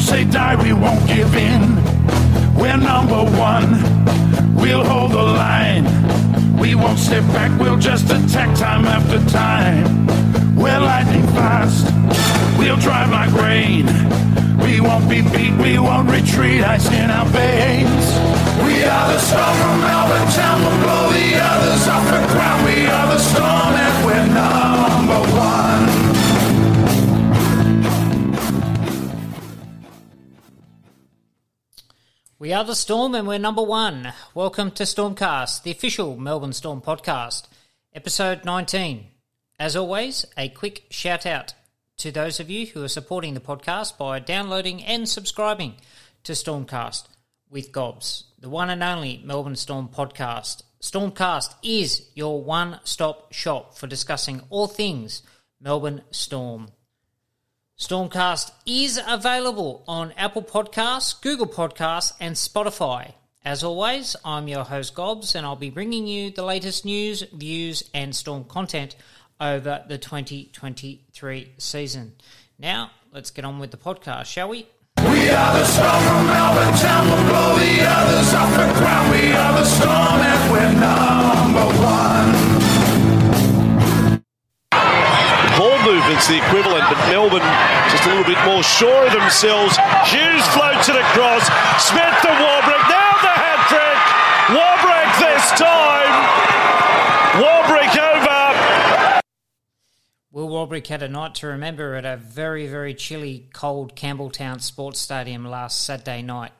won't say die, we won't give in. We're number one. We'll hold the line. We won't step back, we'll just attack time after time. We're lightning fast. We'll drive like rain. We won't be beat, we won't retreat, ice in our veins. We are the storm from Melbourne town, we'll blow the others off the ground. We are the storm and we're number We are the Storm and we're number one. Welcome to Stormcast, the official Melbourne Storm podcast, episode 19. As always, a quick shout out to those of you who are supporting the podcast by downloading and subscribing to Stormcast with Gobbs, the one and only Melbourne Storm podcast. Stormcast is your one stop shop for discussing all things Melbourne Storm. Stormcast is available on Apple Podcasts, Google Podcasts, and Spotify. As always, I'm your host Gobbs, and I'll be bringing you the latest news, views, and Storm content over the 2023 season. Now, let's get on with the podcast, shall we? We are the storm from Melbourne town, the equivalent, but Melbourne just a little bit more sure of themselves. Hughes floats it across. Smith to Warbrick. Now the hat trick. Warbrick this time. Warbrick over. Will Warbrick had a night to remember at a very, very chilly, cold Campbelltown Sports Stadium last Saturday night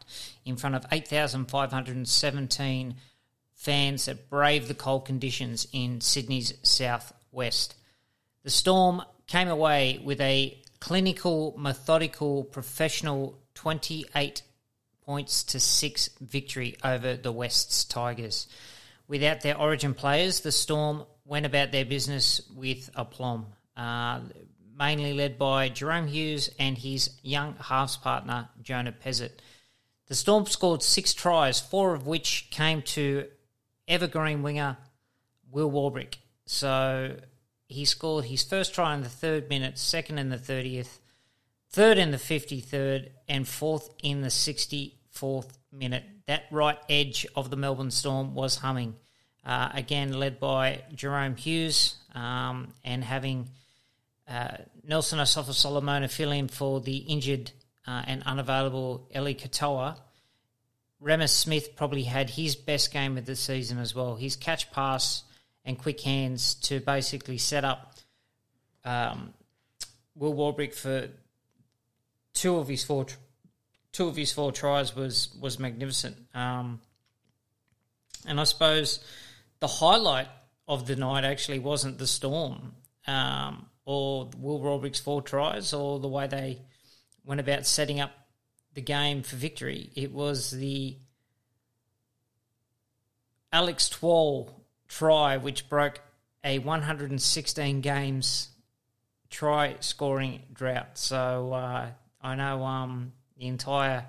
in front of 8,517 fans that braved the cold conditions in Sydney's southwest. The Storm came away with a clinical, methodical, professional 28 points to 6 victory over the West's Tigers. Without their origin players, the Storm went about their business with aplomb, uh, mainly led by Jahrome Hughes and his young halves partner, Jonah Pezet. The Storm scored six tries, four of which came to evergreen winger Will Warbrick. So he scored his first try in the third minute, second in the 30th, third in the 53rd, and fourth in the 64th minute. That right edge of the Melbourne Storm was humming. Uh, again, led by Jahrome Hughes um, and having uh, Nelson Asofa Solomona fill in for the injured uh, and unavailable Eli Katoa. Reimis Smith probably had his best game of the season as well. His catch pass and quick hands to basically set up um, Will Warbrick for two of his four two of his four tries was was magnificent. Um, and I suppose the highlight of the night actually wasn't the storm um, or Will Warbrick's four tries or the way they went about setting up the game for victory. It was the Alex Twal try, which broke a 116 games try scoring drought. So uh, I know um, the entire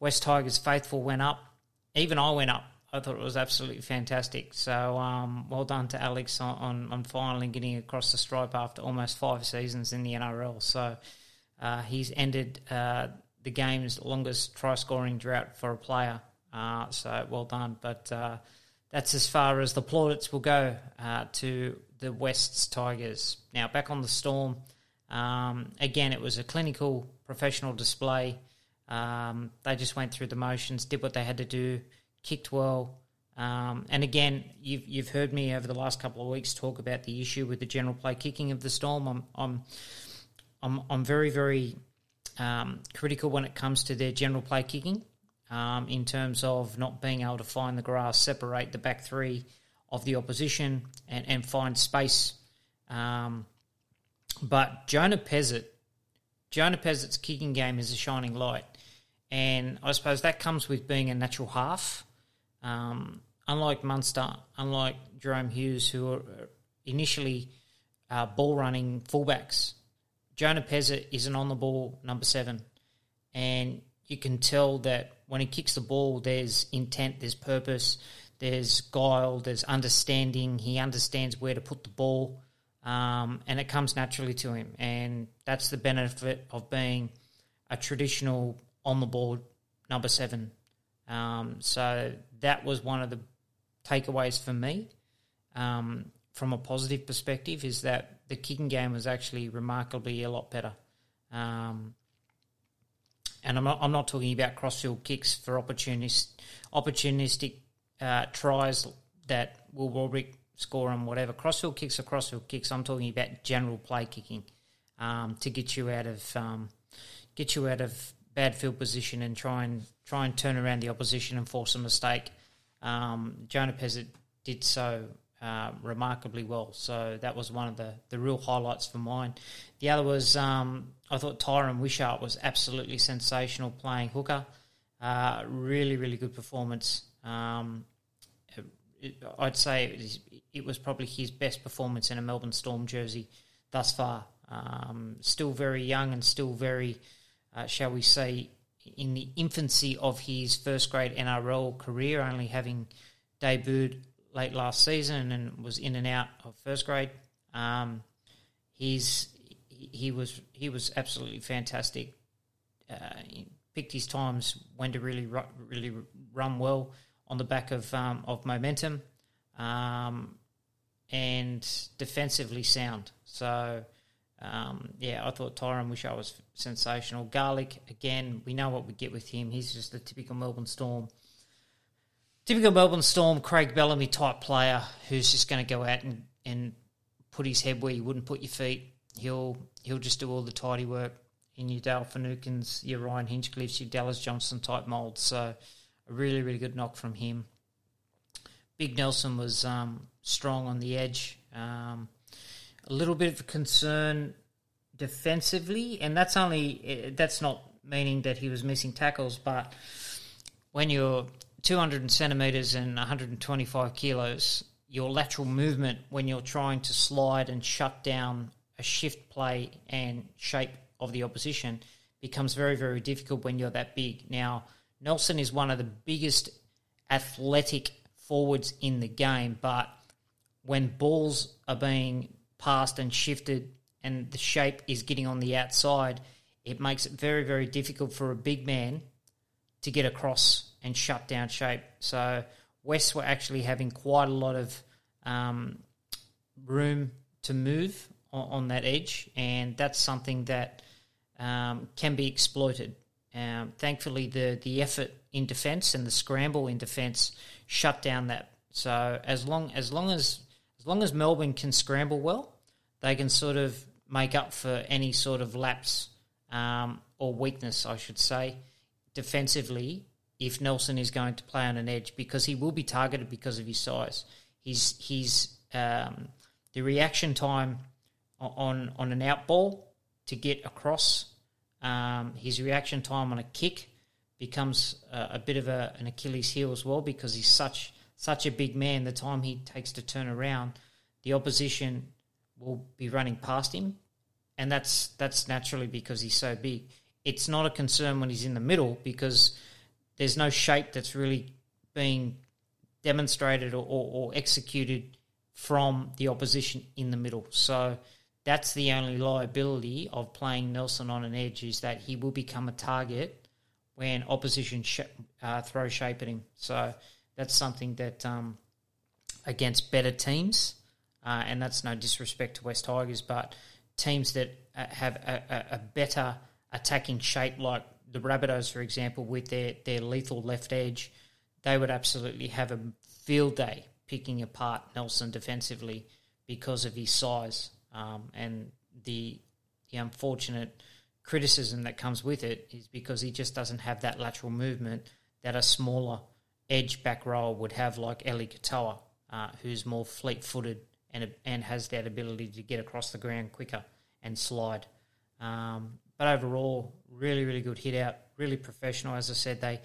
West Tigers faithful went up. Even I went up. I thought it was absolutely fantastic. So um, well done to Alex on, on, on, finally getting across the stripe after almost five seasons in the NRL. So uh, he's ended uh, the game's longest try scoring drought for a player. Uh, so well done. But uh, that's as far as the plaudits will go uh, to the West's Tigers. Now, back on the Storm. Um, again, it was a clinical, professional display. Um, they just went through the motions, did what they had to do, kicked well. Um, and again, you've you've heard me over the last couple of weeks talk about the issue with the general play kicking of the Storm. I'm I'm I'm, I'm very very um, critical when it comes to their general play kicking um, in terms of not being able to find the grass, separate the back three of the opposition, and, and find space. Um, but Jonah Pezet, Jonah Pezet's kicking game is a shining light, and I suppose that comes with being a natural half. Um, unlike Munster, unlike Jahrome Hughes, who are initially uh, ball running fullbacks, Jonah Pezet is an on the ball number seven, and you can tell that when he kicks the ball, there's intent, there's purpose, there's guile, there's understanding. He understands where to put the ball, um, and it comes naturally to him. And that's the benefit of being a traditional on the board number seven. Um, so that was one of the takeaways for me um, from a positive perspective is that the kicking game was actually remarkably a lot better. Um, and I'm not, I'm not talking about crossfield kicks for opportunist, opportunistic uh, tries that Will Warbrick score and whatever. Crossfield kicks are crossfield kicks. I'm talking about general play kicking um, to get you out of um, get you out of bad field position and try and try and turn around the opposition and force a mistake. Um, Jonah Pezet did so uh, remarkably well. So that was one of the, the real highlights for mine. The other was um, I thought Tyran Wishart was absolutely sensational playing hooker. Uh, really, really good performance. Um, it, I'd say it was, it was, probably his best performance in a Melbourne Storm jersey thus far. Um, still very young and still very, uh, shall we say, in the infancy of his first grade NRL career, only having debuted late last season and was in and out of first grade. Um, he's he was he was absolutely fantastic. Uh, picked his times when to really really run well on the back of um, of momentum, um, and defensively sound. So. Um, yeah, I thought Tyran Wishart was sensational. Garlic, again, we know what we get with him. He's just a typical Melbourne Storm typical Melbourne Storm, Craig Bellamy type player who's just going to go out and, and put his head where you wouldn't put your feet. He'll he'll just do all the tidy work in your Dale Finucanes, your Ryan Hinchcliffes, your Dallas Johnson type mould. So a really, really good knock from him. Big Nelson was um, strong on the edge. Um, a little bit of concern defensively, and that's only eh, that's not meaning that he was missing tackles, but when you're 200 centimeters and 125 kilos, your lateral movement when you're trying to slide and shut down a shift play and shape of the opposition becomes very, very difficult when you're that big. Now, Nelson is one of the biggest athletic forwards in the game, but when balls are being passed and shifted and the shape is getting on the outside, it makes it very, very difficult for a big man to get across and shut down shape. So West were actually having quite a lot of um, room to move on, on, that edge, and that's something that um, can be exploited. Um, thankfully, the the effort in defence and the scramble in defence shut down that. So as long as long as as long as Melbourne can scramble well, they can sort of make up for any sort of lapse um, or weakness, I should say, defensively if Nelson is going to play on an edge because he will be targeted because of his size. His his um, the reaction time on on an out ball to get across, um, his reaction time on a kick becomes a, a bit of a, an Achilles heel as well because he's such such a big man. The time he takes to turn around, the opposition will be running past him, and that's that's naturally because he's so big. It's not a concern when he's in the middle because there's no shape that's really being demonstrated or, or, or executed from the opposition in the middle. So that's the only liability of playing Nelson on an edge is that he will become a target when opposition sh- uh, throw shape at him. So that's something that um, against better teams, uh, and that's no disrespect to West Tigers, but teams that uh, have a, a, a, better attacking shape like the Rabbitohs, for example, with their, their lethal left edge, they would absolutely have a field day picking apart Nelson defensively because of his size um, and the the unfortunate criticism that comes with it is because he just doesn't have that lateral movement that a smaller edge back rower would have, like Eli Katoa, uh, who's more fleet footed and and has that ability to get across the ground quicker and slide. Um, but overall, really, really good hit out, really professional. As I said, they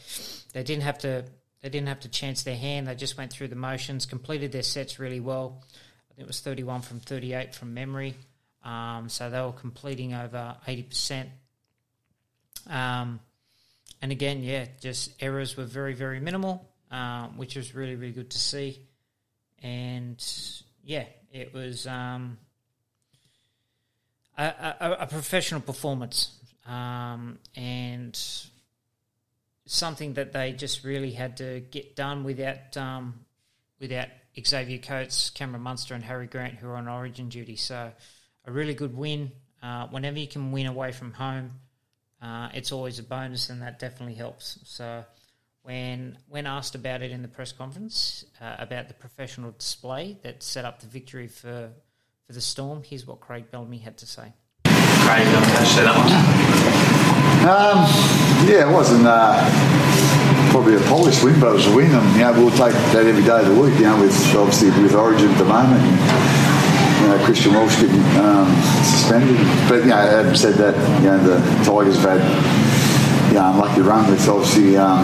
they didn't have to they didn't have to chance their hand. They just went through the motions, completed their sets really well. I think it was 31 from 38 from memory. Um, so they were completing over 80%. Um, and again, yeah, just errors were very, very minimal, um, which was really, really good to see. And yeah, it was um, a, a, professional performance um, and something that they just really had to get done without um, without Xavier Coates, Cameron Munster, and Harry Grant, who are on Origin duty. So, a really good win. Uh, whenever you can win away from home, uh, it's always a bonus, and that definitely helps. So, when when asked about it in the press conference uh, about the professional display that set up the victory for for the Storm, here's what Craig Bellamy had to say. Craig, I'll catch that one. Um, yeah, it wasn't uh, probably a polished win, but it was a win, and you know we'll take that every day of the week. You know, with obviously with Origin at the moment. And, you know, Christian Welch getting um, suspended, but you know, having said that, you know the Tigers have had you know, unlucky run with obviously um,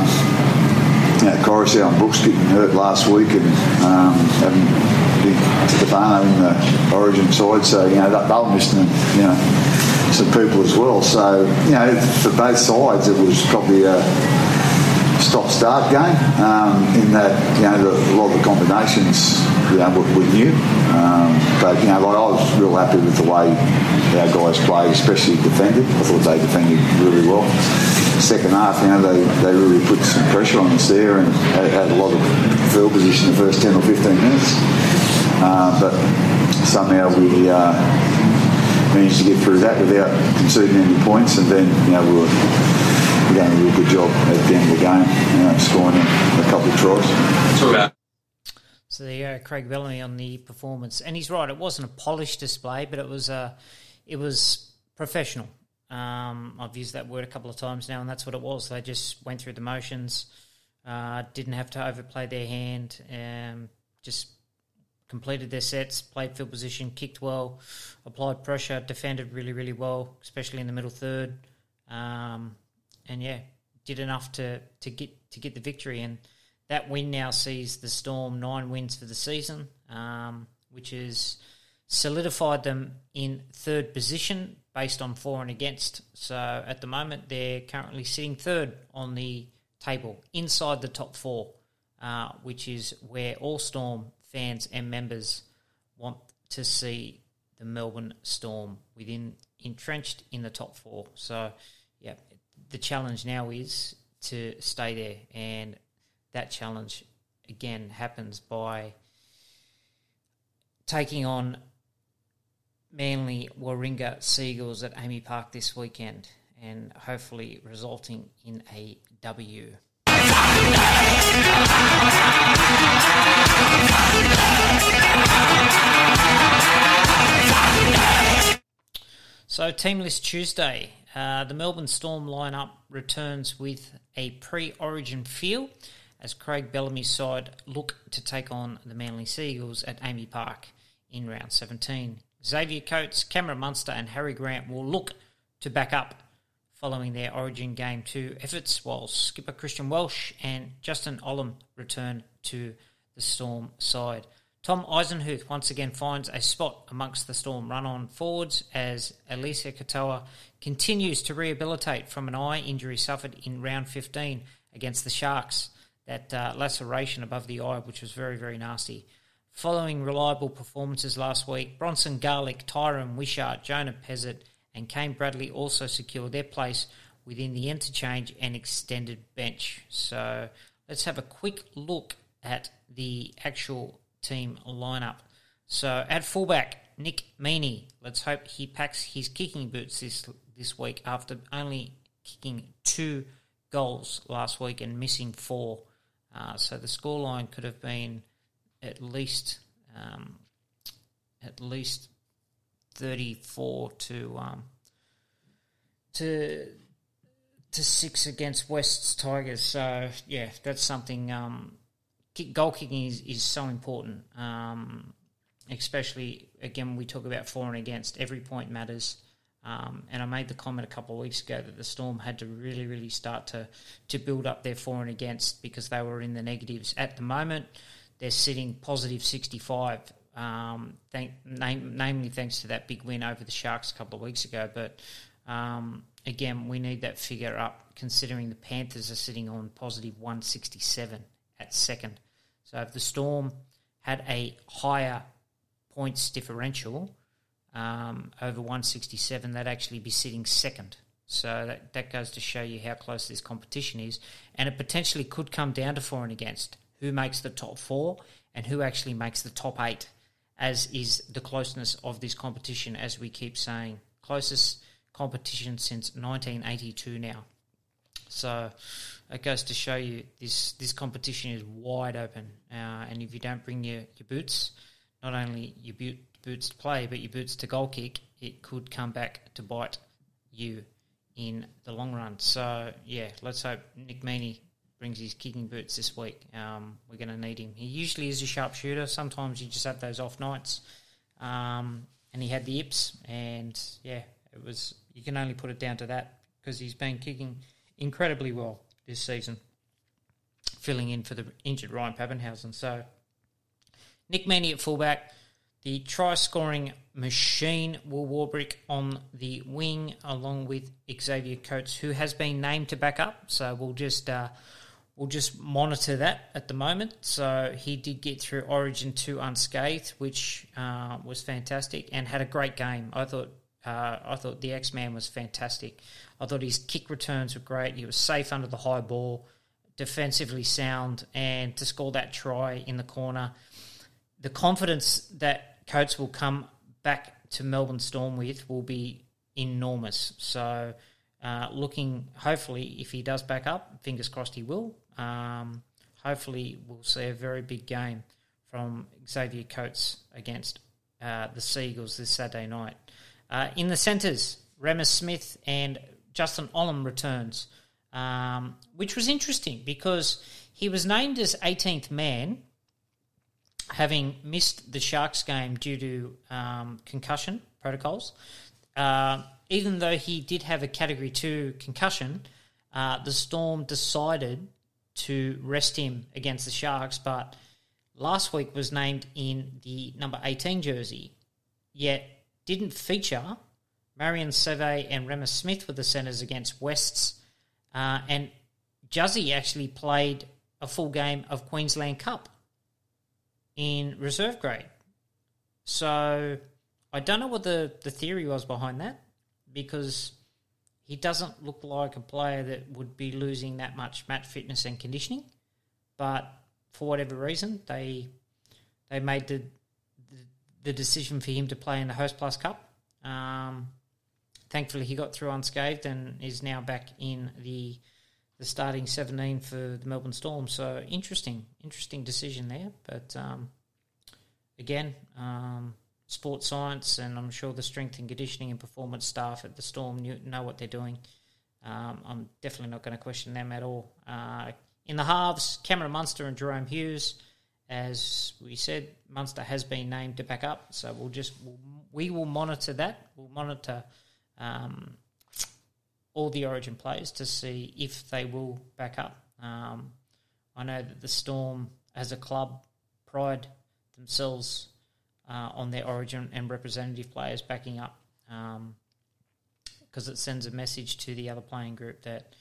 you know, Koroisau and Brooks getting hurt last week and um, having Stefano in the Origin side, so you know they were missing you know some people as well. So you know for both sides it was probably a stop-start game um, in that you know the, a lot of the combinations you know we, we knew, um, but you know like I was real happy with the way our guys played, especially defended. I thought they defended really well. Second half, you know they, they really put some pressure on us there and had, had a lot of field position the first ten or fifteen minutes, uh, but somehow we. Uh, managed to get through that without conceding any points, and then you know we were we done a real good job at the end of the game, you know, scoring a couple of tries. So there you go, Craig Bellamy on the performance, and he's right. It wasn't a polished display, but it was uh, it was professional. Um, I've used that word a couple of times now, and that's what it was. They just went through the motions, uh, didn't have to overplay their hand, um, just completed their sets, played field position, kicked well, applied pressure, defended really, really well, especially in the middle third. Um, and yeah, did enough to, to get to get the victory. And that win now sees the Storm nine wins for the season, um, which has solidified them in third position based on for and against. So at the moment, they're currently sitting third on the table, inside the top four, uh, which is where all Storm fans and members want to see the Melbourne Storm within entrenched in the top four. So, yeah, the challenge now is to stay there, and that challenge again happens by taking on Manly Warringah Seagulls at AAMI Park this weekend, and hopefully resulting in a W. So, Team List Tuesday. Uh, the Melbourne Storm lineup returns with a pre origin feel as Craig Bellamy's side look to take on the Manly Seagulls at AAMI Park in round 17. Xavier Coates, Cameron Munster, and Harry Grant will look to back up following their Origin Game 2 efforts, while skipper Christian Welch and Justin Olam return to the Storm side. Tom Eisenhuth once again finds a spot amongst the Storm run on forwards as Eliesa Katoa continues to rehabilitate from an eye injury suffered in round 15 against the Sharks. That uh, laceration above the eye, which was very, very nasty. Following reliable performances last week, Bronson Garlick, Tyran Wishart, Jonah Pezet, and Kane Bradley also secured their place within the interchange and extended bench. So let's have a quick look at the actual team lineup. So at fullback, Nick Meaney. Let's hope he packs his kicking boots this this week after only kicking two goals last week and missing four. Uh, so the scoreline could have been at least um, at least thirty four to um, to to six against West's Tigers. So yeah, that's something. Um, kick, goal kicking is, is so important, um, especially again we talk about for and against. Every point matters. Um, and I made the comment a couple of weeks ago that the Storm had to really, really start to to build up their for and against because they were in the negatives at the moment. They're sitting positive sixty five. Um, thank, name, namely thanks to that big win over the Sharks a couple of weeks ago. But um, again, we need that figure up considering the Panthers are sitting on positive 167 at second. So if the Storm had a higher points differential um, over 167, they'd actually be sitting second. So that, that goes to show you how close this competition is. And it potentially could come down to for and against who makes the top four and who actually makes the top eight, as is the closeness of this competition, as we keep saying. Closest competition since 1982 now. So it goes to show you this this competition is wide open, uh, and if you don't bring your, your boots, not only your boot, boots to play, but your boots to goal kick, it could come back to bite you in the long run. So yeah, let's hope Nick Meaney brings his kicking boots this week. Um, we're going to need him. He usually is a sharpshooter. Sometimes you just have those off nights, um, and he had the ips, and yeah, it was. You can only put it down to that because he's been kicking incredibly well this season, filling in for the injured Ryan Papenhuyzen. So Nick Meaney at fullback. The try scoring machine, Will Warbrick on the wing, along with Xavier Coates, who has been named to back up. So we'll just uh, we'll just monitor that at the moment. So he did get through Origin two unscathed, which uh, was fantastic, and had a great game. I thought uh, I thought the X Man was fantastic. I thought his kick returns were great. He was safe under the high ball, defensively sound, and to score that try in the corner the confidence that Coates will come back to Melbourne Storm with will be enormous. So, uh, looking hopefully, if he does back up, fingers crossed he will. Um, hopefully, we'll see a very big game from Xavier Coates against uh, the Seagulls this Saturday night. Uh, in the centres, Reimis Smith and Justin Olam returns, um, which was interesting because he was named as 18th man having missed the Sharks game due to um, concussion protocols, uh, even though he did have a Category 2 concussion, uh, the Storm decided to rest him against the Sharks, but last week was named in the number 18 jersey, yet didn't feature Marion Seve and Reimis Smith with the centres against Wests, uh, and Juzzy actually played a full game of Queensland Cup in reserve grade. So I don't know what the, the theory was behind that because he doesn't look like a player that would be losing that much match fitness and conditioning. But for whatever reason, they they made the the, decision for him to play in the Host Plus Cup. Um, thankfully, he got through unscathed and is now back in the the starting 17 for the Melbourne Storm. So interesting, interesting decision there. But um, again, um, sports science, and I'm sure the strength and conditioning and performance staff at the Storm know what they're doing. Um, I'm definitely not going to question them at all. Uh, in the halves, Cameron Munster and Jahrome Hughes. As we said, Munster has been named to back up, so we'll just we'll, we will monitor that. We'll monitor um, all the Origin players to see if they will back up. Um, I know that the Storm, as a club, pride themselves uh, on their Origin and representative players backing up, because um, it sends a message to the other playing group that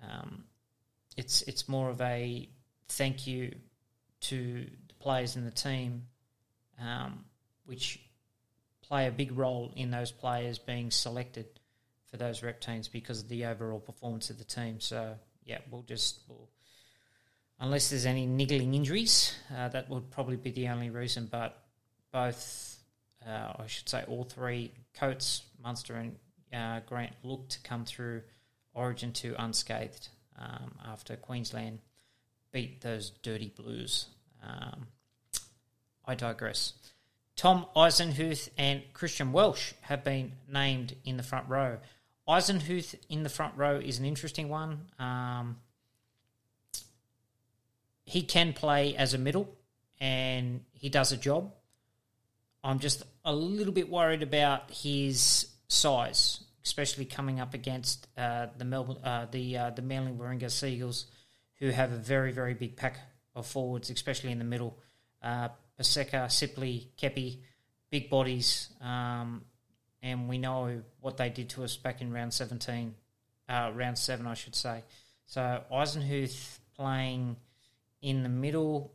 um, it's it's more of a thank you to the players in the team, um, which play a big role in those players being selected for those rep teams because of the overall performance of the team. So yeah, we'll just we'll, unless there's any niggling injuries, uh, that would probably be the only reason. But both, uh, I should say, all three Coates, Munster, and uh, Grant look to come through Origin two unscathed um, after Queensland beat those dirty Blues. Um, I digress. Tom Eisenhuth and Christian Welch have been named in the front row. Eisenhuth in the front row is an interesting one. Um, he can play as a middle, and he does a job. I'm just a little bit worried about his size, especially coming up against uh, the Melbourne, uh, the uh, the Manly Warringah Seagulls, who have a very very big pack of forwards, especially in the middle. Uh, Paseka, Sipley, Keppie, big bodies. Um, and we know what they did to us back in round 17, uh, round 7, I should say. So Eisenhuth playing in the middle,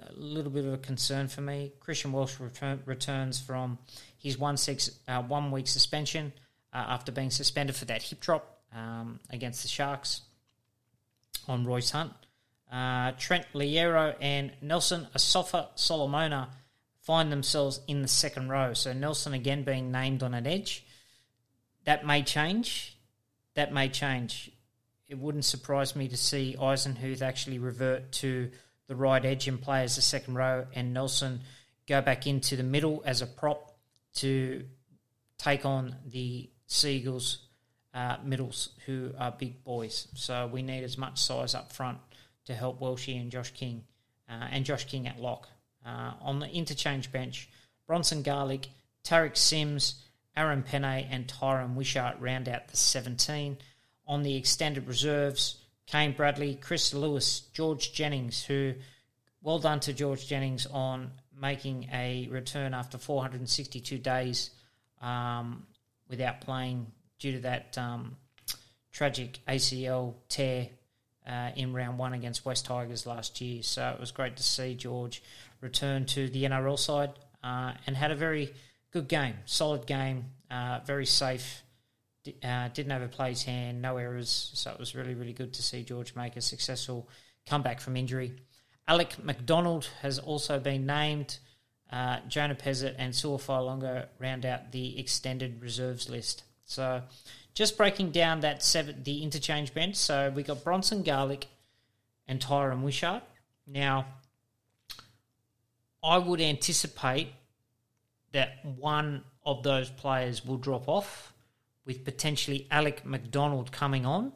a little bit of a concern for me. Christian return, returns from his one, six, uh, one week suspension. uh, after being suspended for that hip drop um, against the Sharks on Royce Hunt. Uh, Trent Loiero and Nelson Asofa Solomona find themselves in the second row. So Nelson again being named on an edge. That may change. That may change. It wouldn't surprise me to see Eisenhuth actually revert to the right edge and play as the second row, and Nelson go back into the middle as a prop to take on the Seagulls uh, middles, who are big boys. So we need as much size up front to help Welshie and Josh King, uh, and Josh King at lock. Uh, on the interchange bench, Bronson Garlick, Tariq Sims, Aaron Pene, and Tyran Wishart round out the 17. On the extended reserves, Kane Bradley, Chris Lewis, George Jennings, who, well done to George Jennings on making a return after 462 days um, without playing due to that um, tragic ACL tear uh, in round one against West Tigers last year. So it was great to see George return to the NRL side uh, and had a very good game, solid game, uh, very safe. Uh, didn't overplay his hand, no errors. So it was really, really good to see George make a successful comeback from injury. Alec MacDonald has also been named. Uh, Jonah Pezet and Sua Fa'alogo round out the extended reserves list. So just breaking down that seven, the interchange bench. So we got Bronson Garlick and Tyran Wishart. Now, I would anticipate that one of those players will drop off, with potentially Alec MacDonald coming on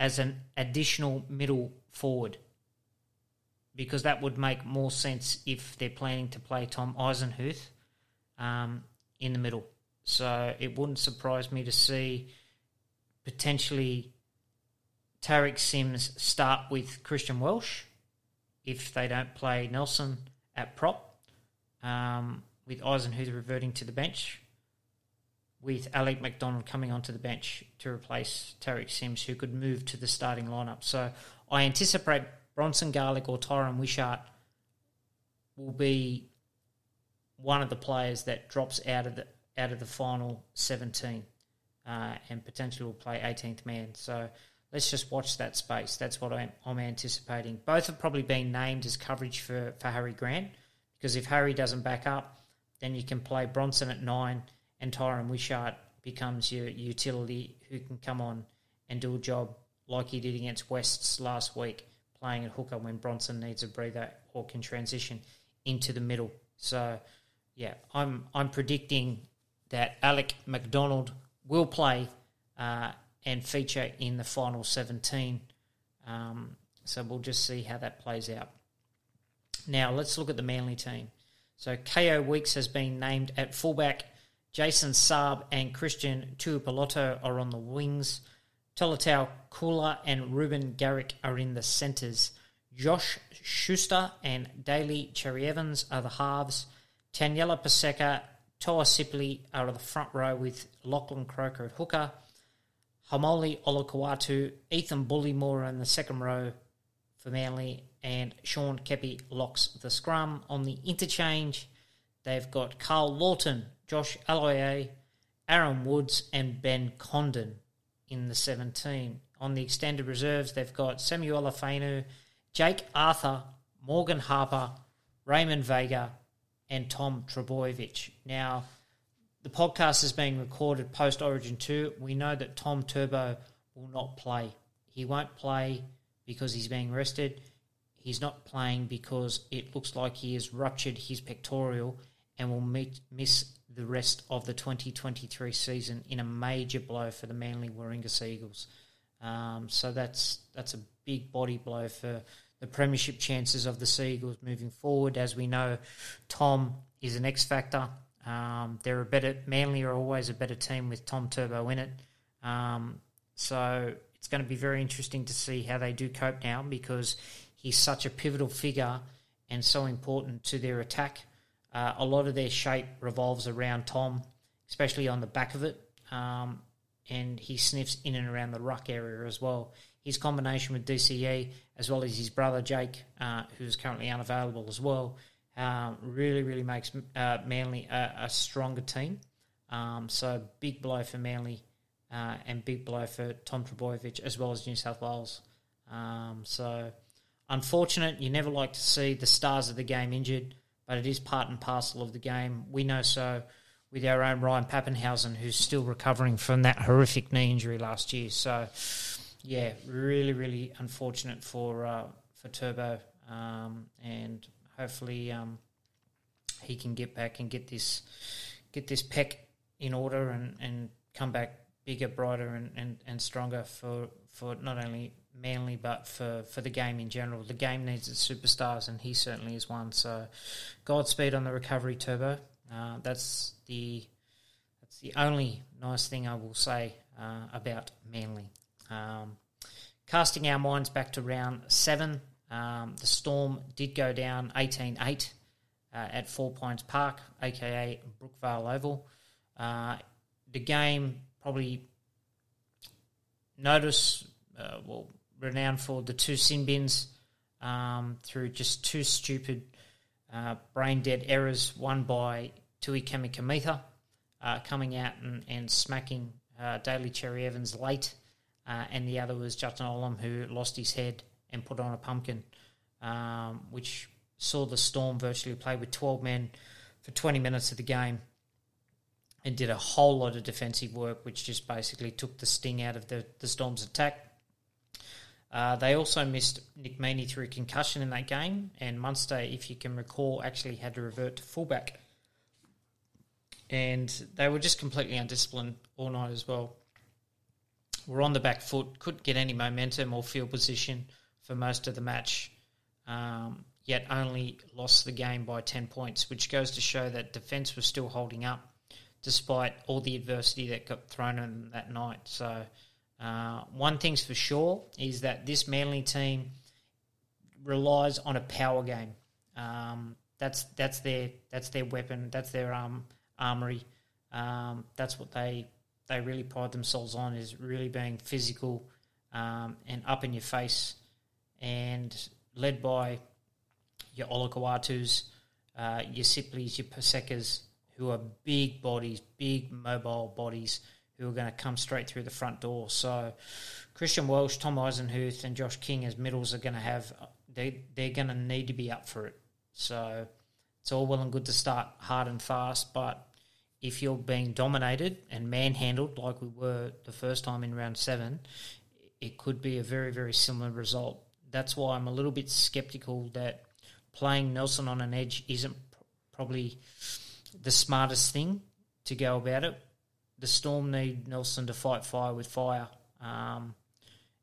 as an additional middle forward. Because that would make more sense if they're planning to play Tom Eisenhuth um, in the middle. So it wouldn't surprise me to see potentially Tariq Sims start with Christian Welch if they don't play Nelson at prop, um, with Eisenhuth reverting to the bench, with Alec MacDonald coming onto the bench to replace Tariq Sims, who could move to the starting lineup. So I anticipate Bronson Garlick or Tyran Wishart will be one of the players that drops out of the out of the final 17 uh, and potentially will play 18th man. So let's just watch that space. That's what I'm, I'm, anticipating. Both have probably been named as coverage for, for Harry Grant because if Harry doesn't back up, then you can play Bronson at nine and Tyran Wishart becomes your utility who can come on and do a job like he did against Wests last week, playing at hooker when Bronson needs a breather or can transition into the middle. So, yeah, I'm I'm predicting that Alec MacDonald will play uh, and feature in the final 17. Um, so we'll just see how that plays out. Now let's look at the Manly team. So KO Weeks has been named at fullback. Jason Saab and Christian Tuipulotu are on the wings. Tolutau Koula and Reuben Garrick are in the centres. Josh Schuster and Daly Cherry Evans are the halves. Taniela Paseka Toa Sipley out of the front row with Lachlan Croker at hooker. Haumole Olakau'atu, Ethan Bullemor in the second row for Manly, and Sean Keppie locks the scrum. On the interchange, they've got Karl Lawton, Josh Aloiai, Aaron Woods, and Ben Condon in the 17. On the extended reserves, they've got Samuel Fainu, Jake Arthur, Morgan Harper, Raymond Vaega, and Tom Trbojevic. Now, the podcast is being recorded post Origin 2. We know that Tom Turbo will not play. He won't play because he's being rested. He's not playing because it looks like he has ruptured his pectoral and will meet, miss the rest of the 2023 season in a major blow for the Manly Warringah Seagulls. Um, so that's that's a big body blow for the premiership chances of the Seagulls moving forward. As we know, Tom is an X factor. Um, they're a better Manly are always a better team with Tom Turbo in it. Um, so it's going to be very interesting to see how they do cope now because he's such a pivotal figure and so important to their attack. Uh, a lot of their shape revolves around Tom, especially on the back of it, um, and he sniffs in and around the ruck area as well his combination with DCE, as well as his brother Jake, uh, who's currently unavailable as well, uh, really, really makes uh, Manly a, a, stronger team. Um, so big blow for Manly uh, and big blow for Tom Trbojevic as well as New South Wales. Um, so unfortunate. You never like to see the stars of the game injured, but it is part and parcel of the game. We know so with our own Ryan Papenhuyzen, who's still recovering from that horrific knee injury last year. So, yeah, really, really unfortunate for uh, for Turbo, um, and hopefully um, he can get back and get this get this pec in order and, and come back bigger, brighter, and, and, and stronger for for not only Manly but for, for the game in general. The game needs its superstars, and he certainly is one. So, Godspeed on the recovery, Turbo. Uh, that's the that's the only nice thing I will say uh, about Manly. Um, casting our minds back to round seven, um, the Storm did go down 18 8 uh, at Four Pines Park, aka Brookvale Oval. Uh, the game probably notice, uh, well, renowned for the two sin bins um, through just two stupid uh, brain dead errors, one by Tui Kamikamica uh, coming out and, and smacking uh, Daly Cherry Evans late, uh, and the other was Justin Olam who lost his head and put on a pumpkin, um, which saw the Storm virtually play with 12 men for 20 minutes of the game and did a whole lot of defensive work, which just basically took the sting out of the, the Storm's attack. Uh, they also missed Nick Meaney through concussion in that game, and Munster, if you can recall, actually had to revert to fullback. And they were just completely undisciplined all night as well. Were on the back foot, couldn't get any momentum or field position for most of the match, um, yet only lost the game by 10 points, which goes to show that defence was still holding up despite all the adversity that got thrown in them that night. So, uh, one thing's for sure is that this Manly team relies on a power game. Um, that's that's their that's their weapon. That's their um, armory. Um, that's what they they really pride themselves on is really being physical um, and up in your face, and led by your Olakau'atus, uh, your Sipleys, your Pasekas, who are big bodies, big mobile bodies who are going to come straight through the front door. So Christian Welch, Tom Eisenhuth, and Josh King as middles are going to have they they're going to need to be up for it. So it's all well and good to start hard and fast, but if you're being dominated and manhandled like we were the first time in round seven, it could be a very very similar result. That's why I'm a little bit skeptical that playing Nelson on an edge isn't probably the smartest thing to go about it the Storm need Nelson to fight fire with fire. Um,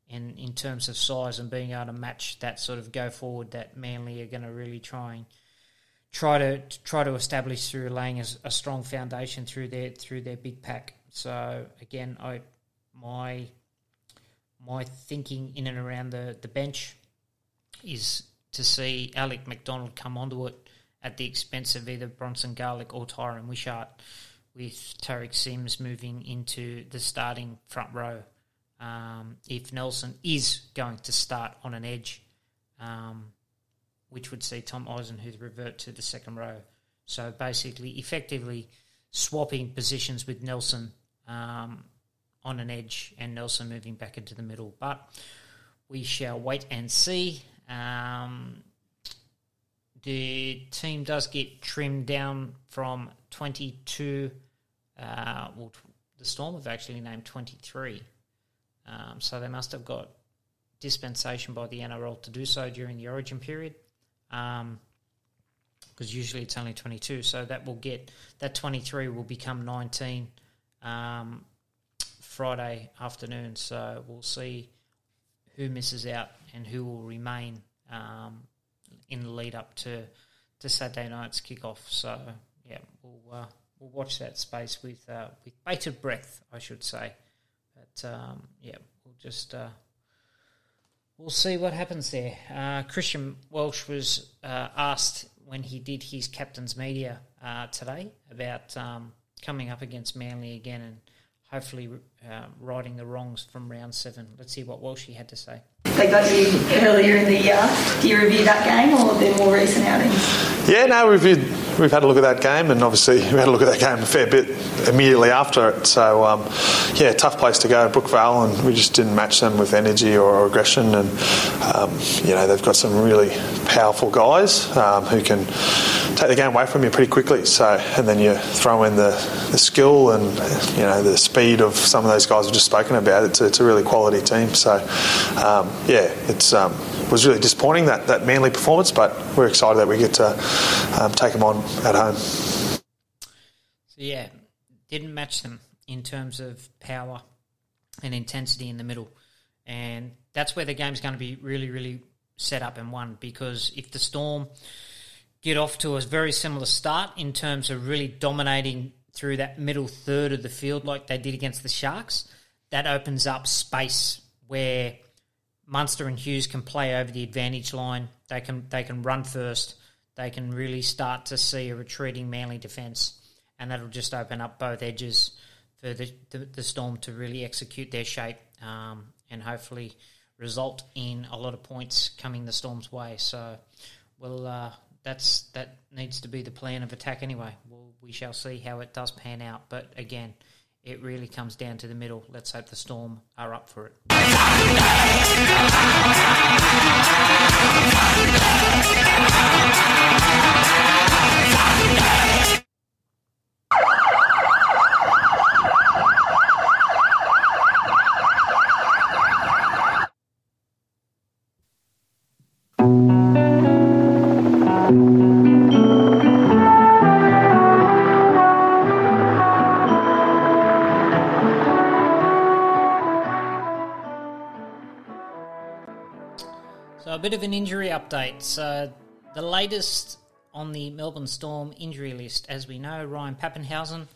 and in terms of size and being able to match that sort of go forward that Manly are going to really try and try to, to try to establish through laying a, a, strong foundation through their through their big pack. So again, I my my thinking in and around the, the bench is to see Alec MacDonald come onto it at the expense of either Bronson Garlick or Tyran Wishart with Tariq Sims moving into the starting front row. Um, if Nelson is going to start on an edge, um, which would see Tom Eisenhuth revert to the second row. So basically, effectively swapping positions with Nelson um, on an edge and Nelson moving back into the middle. But we shall wait and see. Um, the team does get trimmed down from 22 uh, well, the Storm have actually named 23. Um, so they must have got dispensation by the NRL to do so during the origin period. Because um, usually it's only 22. So that will get, that 23 will become 19 um, Friday afternoon. So we'll see who misses out and who will remain um, in the lead up to, to Saturday night's kickoff. So, yeah, we'll. Uh, we'll watch that space with uh, with bated breath, I should say. But um, yeah, we'll just uh, we'll see what happens there. Uh, Christian Welch was uh, asked when he did his captain's media uh, today about um, coming up against Manly again and hopefully uh, righting the wrongs from round seven. Let's see what Welch had to say. They got you earlier in the year. Do you review that game or the more recent outings? Yeah, no, reviewed we've had a look at that game, and obviously we had a look at that game a fair bit immediately after it. So um, yeah, tough place to go, Brookvale, and we just didn't match them with energy or aggression. And um, you know they've got some really powerful guys um, who can take the game away from you pretty quickly. So and then you throw in the, the skill and you know the speed of some of those guys we've just spoken about. It's, it's a really quality team. So um, yeah, it's um, was really disappointing that that Manly performance, but we're excited that we get to um, take them on at home. So yeah, didn't match them in terms of power and intensity in the middle, and that's where the game's going to be really, really set up and won. Because if the Storm get off to a very similar start in terms of really dominating through that middle third of the field like they did against the Sharks, that opens up space where Munster and Hughes can play over the advantage line. They can they can run first. They can really start to see a retreating Manly defence, and that'll just open up both edges for the the, the Storm to really execute their shape um, and hopefully result in a lot of points coming the Storm's way. So, well, uh, that's that needs to be the plan of attack anyway. Well, we shall see how it does pan out. But again, it really comes down to the middle. Let's hope the Storm are up for it. Update. So the latest on the Melbourne Storm injury list, as we know, Ryan Papenhuyzen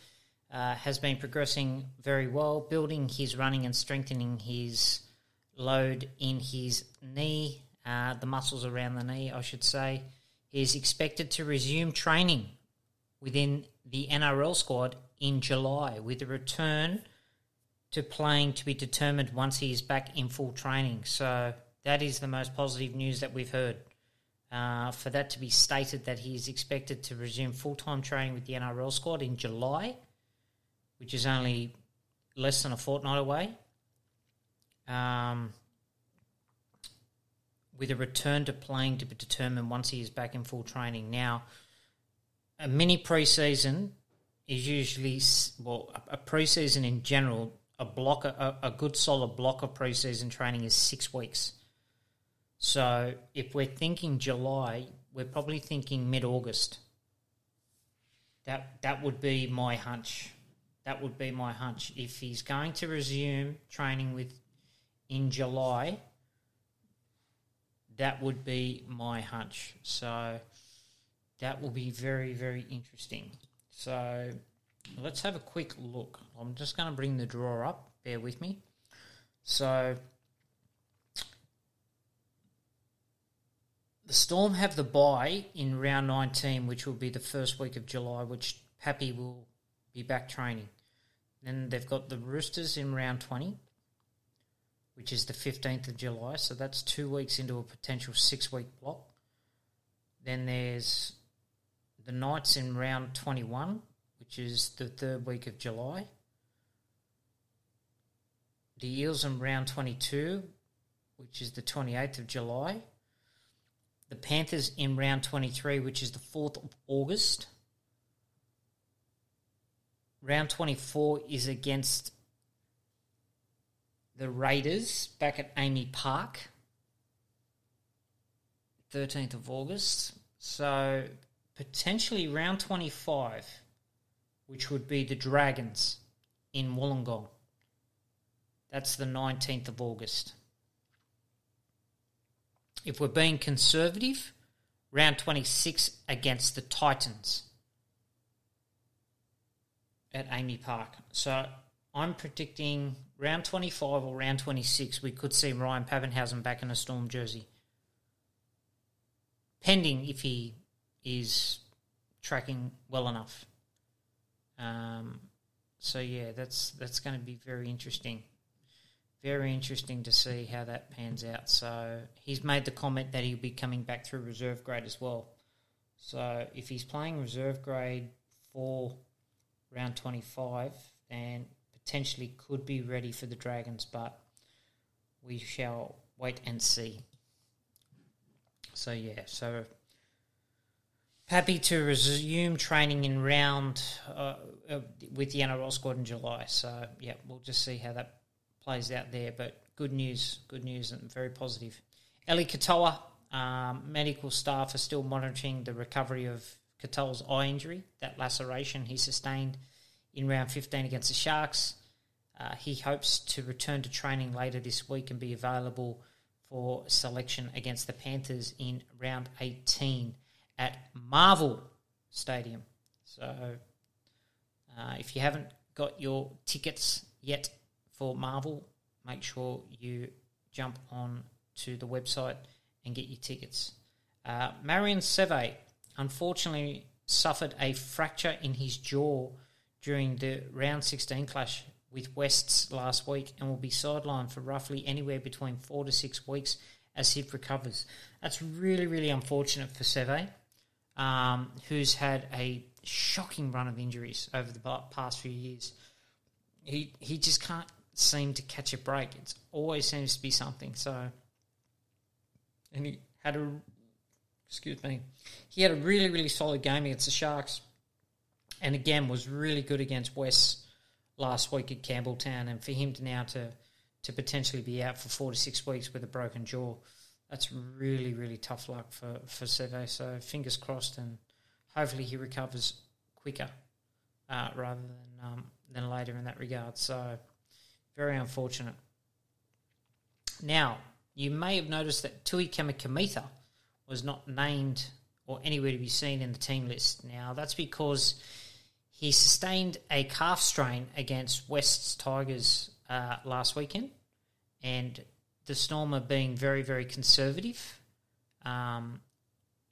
uh, has been progressing very well, building his running and strengthening his load in his knee, uh, the muscles around the knee, I should say. He is expected to resume training within the NRL squad in July, with a return to playing to be determined once he is back in full training. So that is the most positive news that we've heard. Uh, for that to be stated that he is expected to resume full time training with the NRL squad in July, which is only less than a fortnight away. Um, with a return to playing to be determined once he is back in full training. Now, a mini preseason is usually well, a- preseason in general. A block, a, a good solid block of preseason training is six weeks. So if we're thinking July, we're probably thinking mid August. That that would be my hunch. That would be my hunch. If he's going to resume training with in July, that would be my hunch. So that will be very, very interesting. So let's have a quick look. I'm just going to bring the drawer up. Bear with me. So the Storm have the bye in round 19, which will be the first week of July, which Pappy will be back training. Then they've got the Roosters in round 20, which is the 15th of July. So that's two weeks into a potential six week block. Then there's the Knights in round 21, which is the third week of July. The Eels in round 22, which is the 28th of July. The Panthers in round 23, which is the 4th of August. Round 24 is against the Raiders back at AAMI Park. 13th of August. So potentially round 25, which would be the Dragons in Wollongong. That's the 19th of August. If we're being conservative, round 26 against the Titans at AAMI Park. So I'm predicting round 25 or round 26, we could see Ryan Papenhuyzen back in a Storm jersey. Pending if he is tracking well enough. Um, so yeah, that's that's going to be very interesting. Very interesting to see how that pans out. So he's made the comment that he'll be coming back through reserve grade as well. So if he's playing reserve grade for round 25, then potentially could be ready for the Dragons, but we shall wait and see. So yeah, so happy to resume training in round uh, uh, with the NRL squad in July. So yeah, we'll just see how that plays out there. But good news, good news, and very positive. Eli Katoa, um, medical staff are still monitoring the recovery of Katoa's eye injury, that laceration he sustained in round 15 against the Sharks. Uh, he hopes to return to training later this week and be available for selection against the Panthers in round 18 at Marvel Stadium. So, uh, if you haven't got your tickets yet for Marvel, make sure you jump on to the website and get your tickets. Uh, Marion Seve unfortunately suffered a fracture in his jaw during the round 16 clash with Wests last week and will be sidelined for roughly anywhere between four to six weeks as he recovers. That's really, really unfortunate for Seve, um, who's had a shocking run of injuries over the past few years. He he just can't seem to catch a break. It always seems to be something. So, and he had a excuse me, he had a really really solid game against the Sharks, and again was really good against West last week at Campbelltown, and for him to now to to potentially be out for four to six weeks with a broken jaw, that's really really tough luck for for Seve. So fingers crossed, and hopefully he recovers quicker uh, rather than um, than later in that regard. So very unfortunate. Now, you may have noticed that Tui Kamikamica was not named or anywhere to be seen in the team list. Now, that's because he sustained a calf strain against West's Tigers uh, last weekend, and the Storm are being very, very conservative. Um,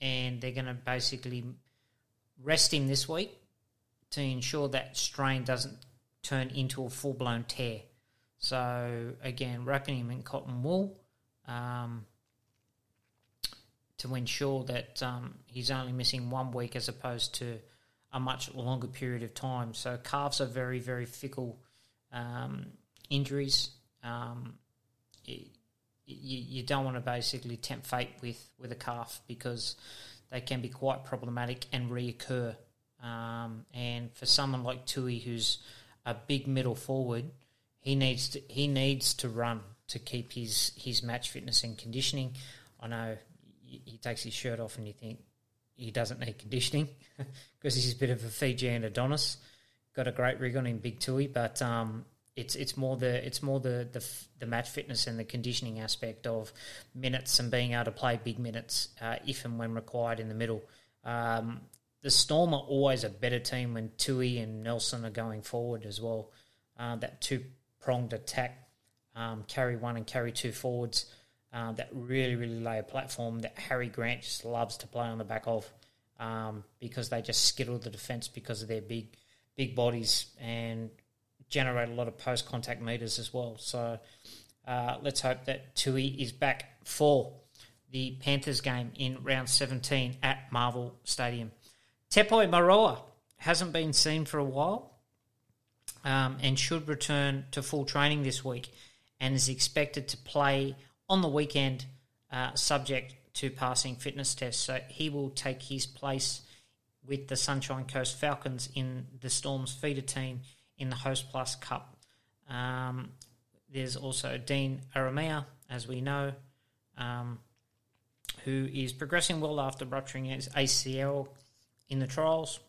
and they're going to basically rest him this week to ensure that strain doesn't turn into a full blown tear. So again, wrapping him in cotton wool um, to ensure that um, he's only missing one week as opposed to a much longer period of time. So calves are very, very fickle um, injuries. Um, you, you don't want to basically tempt fate with, with a calf because they can be quite problematic and reoccur. Um, and for someone like Tui, who's a big middle forward, he needs to he needs to run to keep his his match fitness and conditioning. I know he takes his shirt off and you think he doesn't need conditioning because he's a bit of a Fijian Adonis. Got a great rig on him, Big Tui, but um, it's it's more the it's more the, the the match fitness and the conditioning aspect of minutes and being able to play big minutes uh, if and when required in the middle. Um, the Storm are always a better team when Tui and Nelson are going forward as well. Uh, that two pronged attack, um, carry one and carry two forwards uh, that really, really lay a platform that Harry Grant just loves to play on the back of um, because they just skittle the defence because of their big, big bodies and generate a lot of post contact meters as well. So uh, let's hope that Tui is back for the Panthers game in round 17 at Marvel Stadium. Tepai Moeroa hasn't been seen for a while um, and should return to full training this week and is expected to play on the weekend, uh, subject to passing fitness tests. So he will take his place with the Sunshine Coast Falcons in the Storm's feeder team in the Hostplus Cup. Um, there's also Dean Ieremia, as we know, um, who is progressing well after rupturing his ACL in the trials,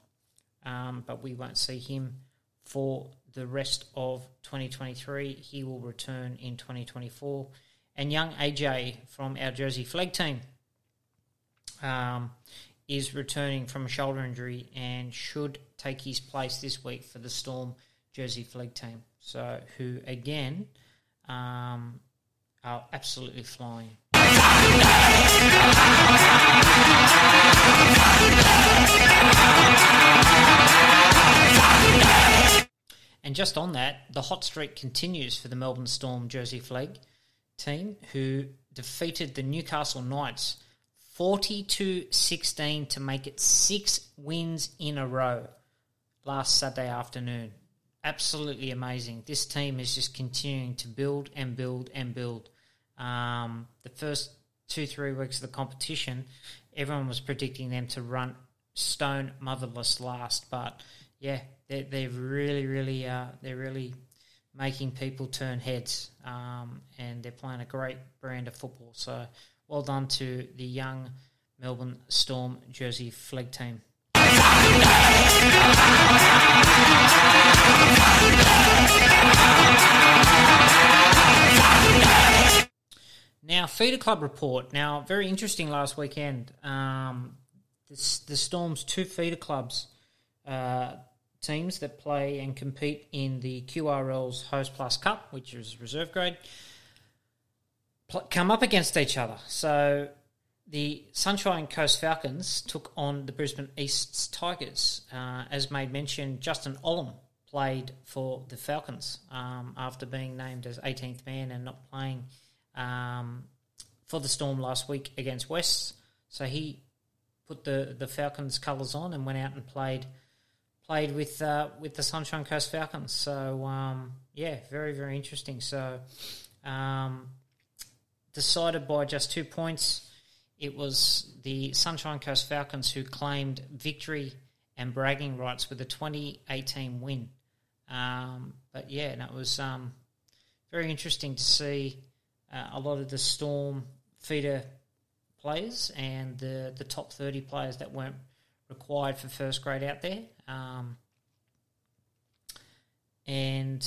um, but we won't see him for the rest of 2023. He will return in 2024. And young AJ from our Jersey Flegg team um, is returning from a shoulder injury and should take his place this week for the Storm Jersey Flegg team. So, who again um, are absolutely flying. And just on that, the hot streak continues for the Melbourne Storm Jersey Flegg team, who defeated the Newcastle Knights 42 16 to make it six wins in a row last Saturday afternoon. Absolutely amazing. This team is just continuing to build and build and build. Um, the first two, three weeks of the competition, everyone was predicting them to run stone motherless last, but yeah, they're, they're really, really, uh, they're really making people turn heads, um, and they're playing a great brand of football. So well done to the young Melbourne Storm jersey Flegg team. Now, feeder club report. Now, very interesting last weekend. Um, the, the Storm's two feeder clubs uh, teams that play and compete in the QRL's Hostplus Cup, which is reserve grade, pl- come up against each other. So the Sunshine Coast Falcons took on the Brisbane East's Tigers. Uh, as made mention, Justin Olam played for the Falcons um, after being named as 18th man and not playing um, for the Storm last week against West. So he put the, the Falcons colours on and went out and played played with uh, with the Sunshine Coast Falcons. So um, yeah, very very interesting. So um, decided by just two points. It was the Sunshine Coast Falcons who claimed victory and bragging rights with the 2018 win. Um, but yeah, and it was um, very interesting to see uh, a lot of the Storm feeder players and the the top 30 players that weren't required for first grade out there. Um, and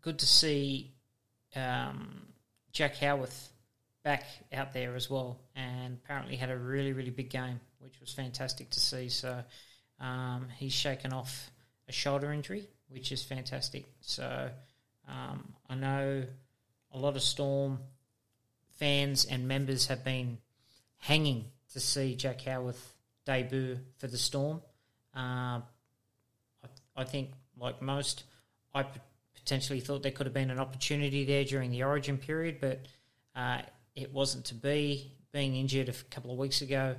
good to see um, Jack Howarth back out there as well, and apparently had a really, really big game, which was fantastic to see. So um, he's shaken off a shoulder injury, which is fantastic. So um, I know a lot of Storm fans and members have been hanging to see Jack Howarth debut for the Storm. Uh, I, I, think, like most, I potentially thought there could have been an opportunity there during the Origin period, but uh, it wasn't to be. Being injured a couple of weeks ago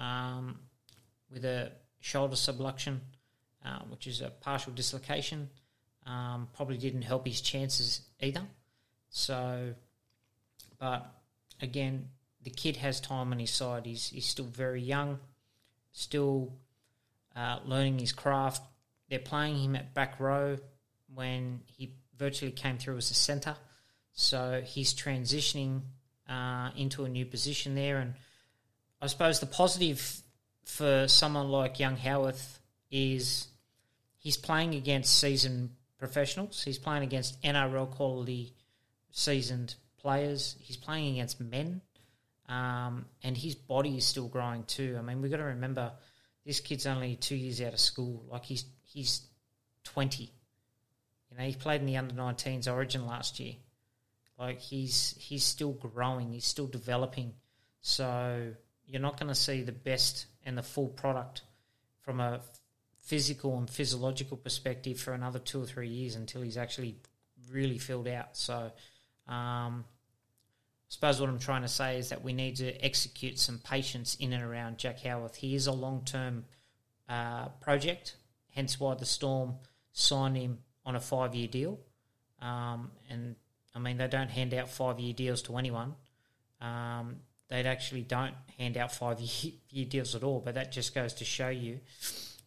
um, with a shoulder subluxation, uh, which is a partial dislocation, um, probably didn't help his chances either. So, but again, the kid has time on his side. He's, he's still very young, still uh, learning his craft. They're playing him at back row when he virtually came through as a centre. So he's transitioning uh, into a new position there. And I suppose the positive for someone like young Howarth is he's playing against seasoned professionals. He's playing against NRL quality seasoned players. He's playing against men, um, and his body is still growing too. I mean, we've got to remember this kid's only two years out of school. Like he's he's twenty. You know, he played in the under 19s Origin last year. Like he's he's still growing. He's still developing. So you're not going to see the best and the full product from a physical and physiological perspective for another two or three years until he's actually really filled out. So um, suppose what I'm trying to say is that we need to execute some patience in and around Jack Howarth. He is a long term uh, project, hence why the Storm signed him on a five year deal. Um, and I mean, they don't hand out five year deals to anyone. Um, they actually don't hand out five year deals at all, but that just goes to show you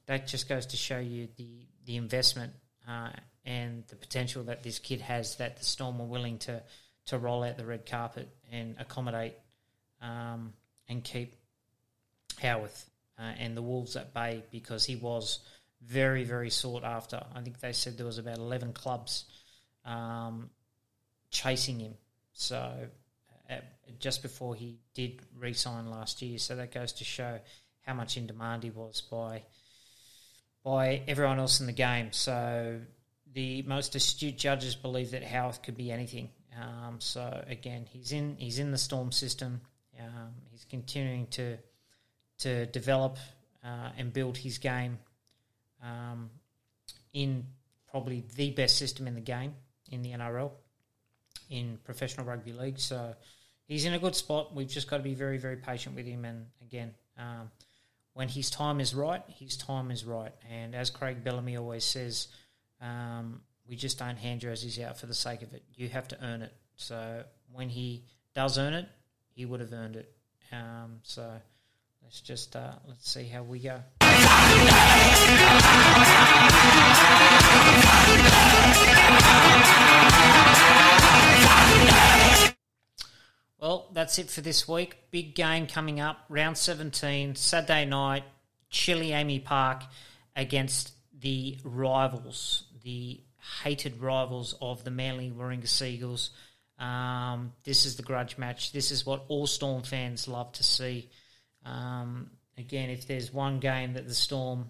that just goes to show you the, the investment uh, and the potential that this kid has that the Storm are willing to to roll out the red carpet and accommodate um, and keep Howarth uh, and the Wolves at bay because he was very, very sought after. I think they said there was about 11 clubs um, chasing him. So uh, just before he did re-sign last year, so that goes to show how much in demand he was by by everyone else in the game. So the most astute judges believe that Howarth could be anything. Um, so again, he's in he's in the Storm system. Um, he's continuing to to develop uh, and build his game um, in probably the best system in the game in the NRL in professional rugby league. So he's in a good spot. We've just got to be very, very patient with him. And again, um, when his time is right, his time is right. And as Craig Bellamy always says, um, we just don't hand jerseys out for the sake of it. You have to earn it. So when he does earn it, he would have earned it. Um, so let's just uh, let's see how we go. Well, that's it for this week. Big game coming up, round 17, Saturday night, Chile AAMI Park against the rivals, the hated rivals of the Manly Warringah Seagulls. Um, this is the grudge match. This is what all Storm fans love to see. Um, again, if there's one game that the Storm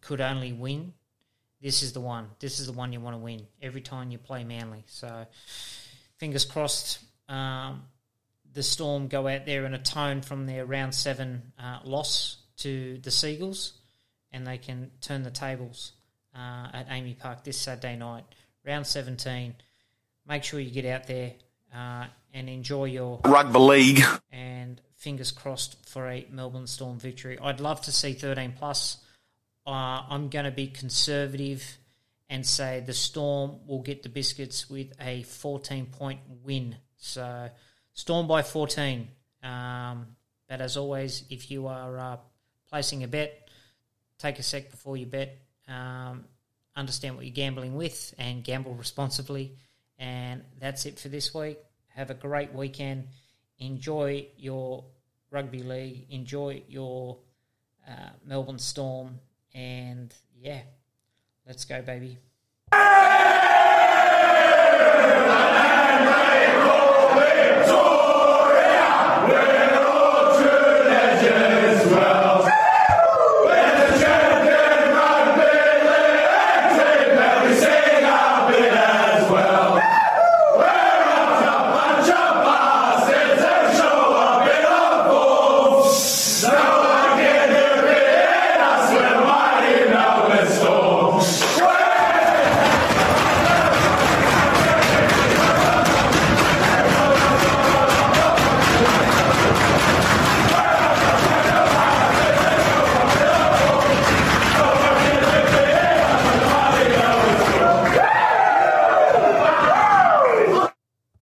could only win, this is the one. This is the one you want to win every time you play Manly. So, fingers crossed um, the Storm go out there and atone from their round seven uh, loss to the Seagulls, and they can turn the tables uh, at AAMI Park this Saturday night, round 17. Make sure you get out there uh, and enjoy your rugby league. And fingers crossed for a Melbourne Storm victory. I'd love to see 13 plus. Uh, I'm going to be conservative and say the Storm will get the biscuits with a 14 point win so Storm by 14. Um, but as always, if you are uh, placing a bet, take a sec before you bet. Um, understand what you're gambling with and gamble responsibly. And that's it for this week. Have a great weekend. Enjoy your rugby league. Enjoy your uh, Melbourne Storm. And yeah, let's go, baby.